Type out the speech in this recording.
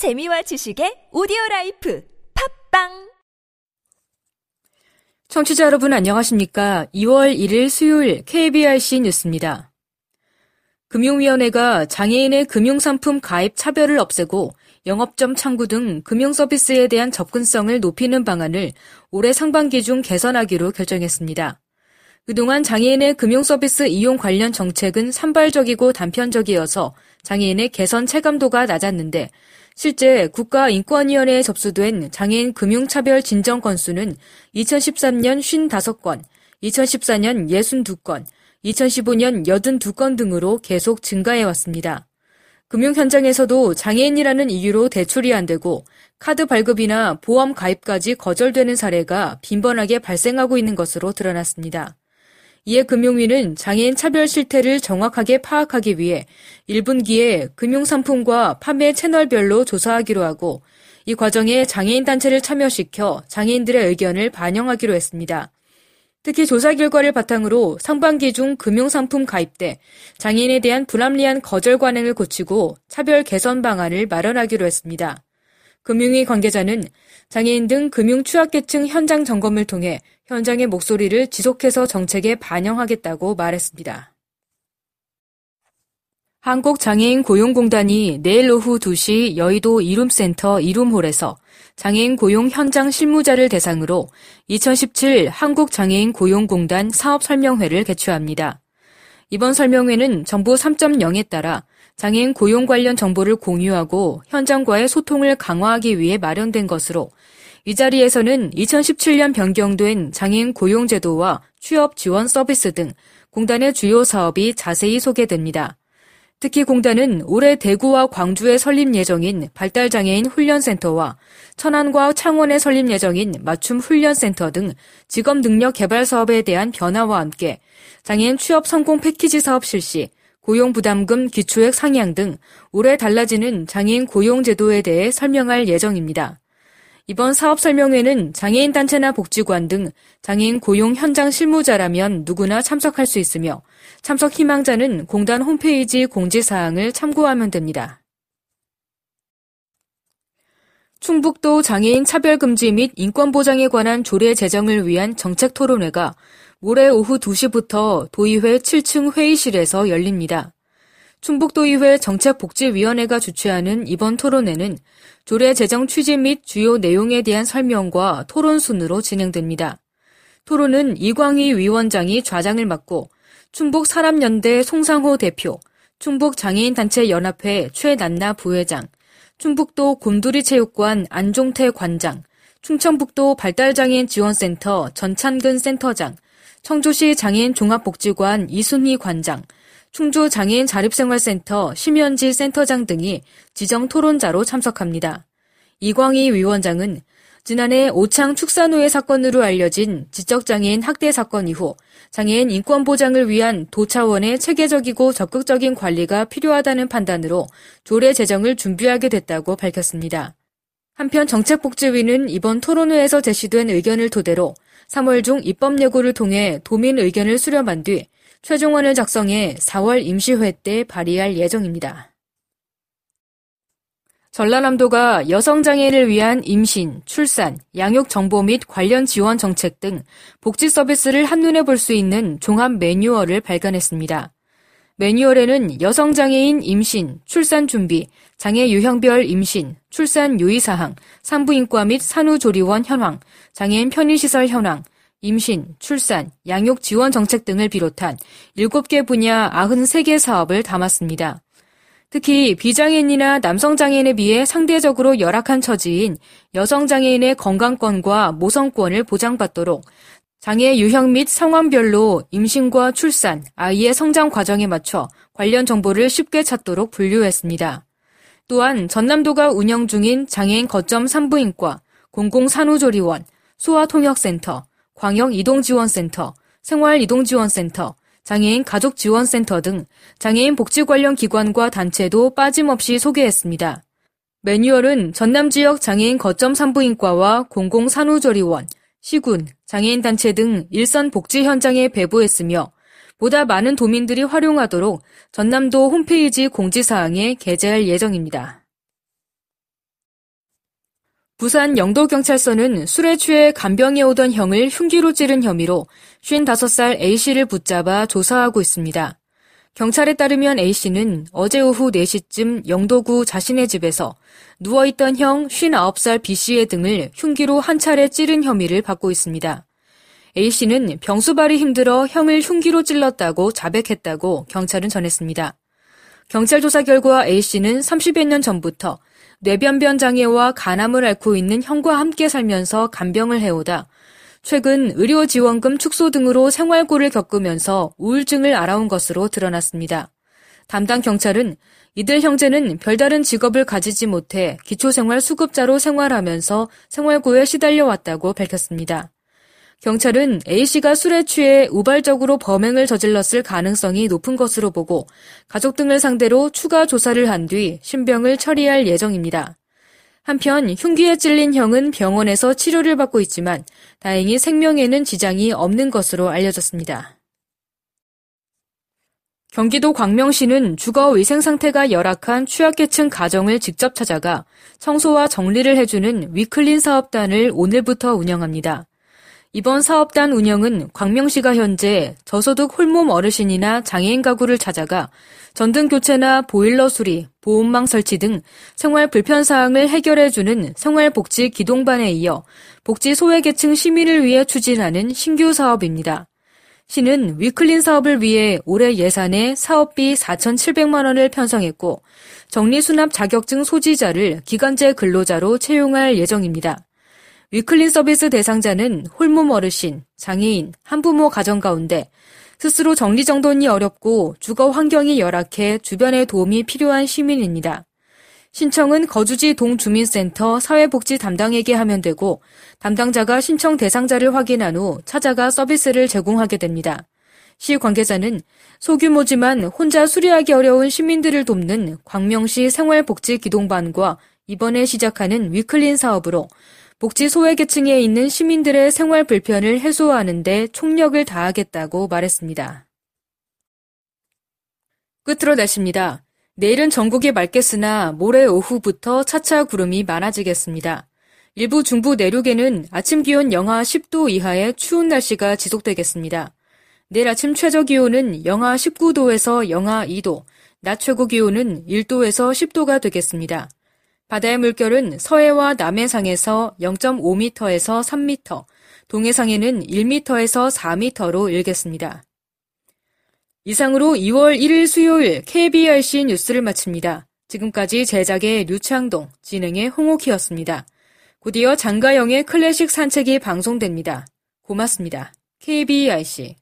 재미와 지식의 오디오 라이프 팟빵 청취자 여러분 안녕하십니까? 2월 1일 수요일 KBRC 뉴스입니다. 금융위원회가 장애인의 금융상품 가입 차별을 없애고 영업점 창구 등 금융서비스에 대한 접근성을 높이는 방안을 올해 상반기 중 개선하기로 결정했습니다. 그동안 장애인의 금융서비스 이용 관련 정책은 산발적이고 단편적이어서 장애인의 개선 체감도가 낮았는데 실제 국가인권위원회에 접수된 장애인 금융차별 진정 건수는 2013년 55건, 2014년 62건, 2015년 82건 등으로 계속 증가해 왔습니다. 금융 현장에서도 장애인이라는 이유로 대출이 안 되고 카드 발급이나 보험 가입까지 거절되는 사례가 빈번하게 발생하고 있는 것으로 드러났습니다. 이에 금융위는 장애인 차별 실태를 정확하게 파악하기 위해 1분기에 금융상품과 판매 채널별로 조사하기로 하고 이 과정에 장애인 단체를 참여시켜 장애인들의 의견을 반영하기로 했습니다. 특히 조사 결과를 바탕으로 상반기 중 금융상품 가입 때 장애인에 대한 불합리한 거절 관행을 고치고 차별 개선 방안을 마련하기로 했습니다. 금융위 관계자는 장애인 등 금융 취약계층 현장 점검을 통해 현장의 목소리를 지속해서 정책에 반영하겠다고 말했습니다. 한국장애인 고용공단이 내일 오후 2시 여의도 이룸센터 이룸홀에서 장애인 고용 현장 실무자를 대상으로 2017 한국장애인 고용공단 사업설명회를 개최합니다. 이번 설명회는 정부 3.0에 따라 장애인 고용 관련 정보를 공유하고 현장과의 소통을 강화하기 위해 마련된 것으로 이 자리에서는 2017년 변경된 장애인 고용제도와 취업 지원 서비스 등 공단의 주요 사업이 자세히 소개됩니다. 특히 공단은 올해 대구와 광주에 설립 예정인 발달장애인 훈련센터와 천안과 창원에 설립 예정인 맞춤 훈련센터 등 직업 능력 개발 사업에 대한 변화와 함께 장애인 취업 성공 패키지 사업 실시, 고용 부담금 기초액 상향 등 올해 달라지는 장애인 고용 제도에 대해 설명할 예정입니다. 이번 사업 설명회는 장애인 단체나 복지관 등 장애인 고용 현장 실무자라면 누구나 참석할 수 있으며 참석 희망자는 공단 홈페이지 공지사항을 참고하면 됩니다. 충북도 장애인 차별금지 및 인권보장에 관한 조례 제정을 위한 정책 토론회가 모레 오후 2시부터 도의회 7층 회의실에서 열립니다. 충북도의회 정책복지위원회가 주최하는 이번 토론회는 조례 제정 취지 및 주요 내용에 대한 설명과 토론 순으로 진행됩니다. 토론은 이광희 위원장이 좌장을 맡고 충북 사람연대 송상호 대표, 충북 장애인단체 연합회 최난나 부회장, 충북도 곰돌이체육관 안종태 관장, 충청북도 발달장애인 지원센터 전찬근 센터장, 청주시 장애인 종합복지관 이순희 관장, 충주 장애인 자립생활센터 심현지 센터장 등이 지정 토론자로 참석합니다. 이광희 위원장은 지난해 오창 축산후회 사건으로 알려진 지적장애인 학대 사건 이후 장애인 인권 보장을 위한 도 차원의 체계적이고 적극적인 관리가 필요하다는 판단으로 조례 제정을 준비하게 됐다고 밝혔습니다. 한편 정책복지위는 이번 토론회에서 제시된 의견을 토대로 3월 중 입법 예고를 통해 도민 의견을 수렴한 뒤 최종안을 작성해 4월 임시회 때 발의할 예정입니다. 전라남도가 여성장애를 위한 임신, 출산, 양육 정보 및 관련 지원 정책 등 복지 서비스를 한눈에 볼 수 있는 종합 매뉴얼을 발간했습니다. 매뉴얼에는 여성장애인 임신, 출산 준비, 장애 유형별 임신, 출산 유의사항, 산부인과 및 산후조리원 현황, 장애인 편의시설 현황, 임신, 출산, 양육 지원 정책 등을 비롯한 7개 분야 93개 사업을 담았습니다. 특히 비장애인이나 남성장애인에 비해 상대적으로 열악한 처지인 여성장애인의 건강권과 모성권을 보장받도록 장애 유형 및 상황별로 임신과 출산, 아이의 성장 과정에 맞춰 관련 정보를 쉽게 찾도록 분류했습니다. 또한 전남도가 운영 중인 장애인 거점 산부인과, 공공산후조리원, 소아통역센터, 광역이동지원센터, 생활이동지원센터, 장애인 가족지원센터 등 장애인 복지 관련 기관과 단체도 빠짐없이 소개했습니다. 매뉴얼은 전남 지역 장애인 거점 산부인과와 공공산후조리원, 시군, 장애인 단체 등 일선 복지 현장에 배부했으며 보다 많은 도민들이 활용하도록 전남도 홈페이지 공지사항에 게재할 예정입니다. 부산 영도경찰서는 술에 취해 간병해 오던 형을 흉기로 찌른 혐의로 55살 A씨를 붙잡아 조사하고 있습니다. 경찰에 따르면 A씨는 어제 오후 4시쯤 영도구 자신의 집에서 누워있던 형 59살 B씨의 등을 흉기로 한 차례 찌른 혐의를 받고 있습니다. A씨는 병수발이 힘들어 형을 흉기로 찔렀다고 자백했다고 경찰은 전했습니다. 경찰 조사 결과 A씨는 30여 년 전부터 뇌변변 장애와 간암을 앓고 있는 형과 함께 살면서 간병을 해오다 최근 의료지원금 축소 등으로 생활고를 겪으면서 우울증을 알아온 것으로 드러났습니다. 담당 경찰은 이들 형제는 별다른 직업을 가지지 못해 기초생활 수급자로 생활하면서 생활고에 시달려 왔다고 밝혔습니다. 경찰은 A씨가 술에 취해 우발적으로 범행을 저질렀을 가능성이 높은 것으로 보고 가족 등을 상대로 추가 조사를 한 뒤 신병을 처리할 예정입니다. 한편 흉기에 찔린 형은 병원에서 치료를 받고 있지만 다행히 생명에는 지장이 없는 것으로 알려졌습니다. 경기도 광명시는 주거 위생 상태가 열악한 취약계층 가정을 직접 찾아가 청소와 정리를 해주는 위클린 사업단을 오늘부터 운영합니다. 이번 사업단 운영은 광명시가 현재 저소득 홀몸 어르신이나 장애인 가구를 찾아가 전등 교체나 보일러 수리, 보온망 설치 등 생활 불편 사항을 해결해 주는 생활복지 기동반에 이어 복지 소외계층 시민을 위해 추진하는 신규 사업입니다. 시는 위클린 사업을 위해 올해 예산에 사업비 4,700만 원을 편성했고 정리수납 자격증 소지자를 기간제 근로자로 채용할 예정입니다. 위클린 서비스 대상자는 홀몸 어르신, 장애인, 한부모 가정 가운데 스스로 정리정돈이 어렵고 주거 환경이 열악해 주변의 도움이 필요한 시민입니다. 신청은 거주지 동주민센터 사회복지 담당에게 하면 되고 담당자가 신청 대상자를 확인한 후 찾아가 서비스를 제공하게 됩니다. 시 관계자는 소규모지만 혼자 수리하기 어려운 시민들을 돕는 광명시 생활복지 기동반과 이번에 시작하는 위클린 사업으로 복지 소외계층에 있는 시민들의 생활 불편을 해소하는 데 총력을 다하겠다고 말했습니다. 끝으로 날씨입니다. 내일은 전국이 맑겠으나 모레 오후부터 차차 구름이 많아지겠습니다. 일부 중부 내륙에는 아침 기온 영하 10도 이하의 추운 날씨가 지속되겠습니다. 내일 아침 최저 기온은 영하 19도에서 영하 2도, 낮 최고 기온은 1도에서 10도가 되겠습니다. 바다의 물결은 서해와 남해상에서 0.5m에서 3m, 동해상에는 1m에서 4m로 일겠습니다. 이상으로 2월 1일 수요일 KBRC 뉴스를 마칩니다. 지금까지 제작의 류창동, 진행의 홍옥희였습니다. 곧이어 장가영의 클래식 산책이 방송됩니다. 고맙습니다. KBRC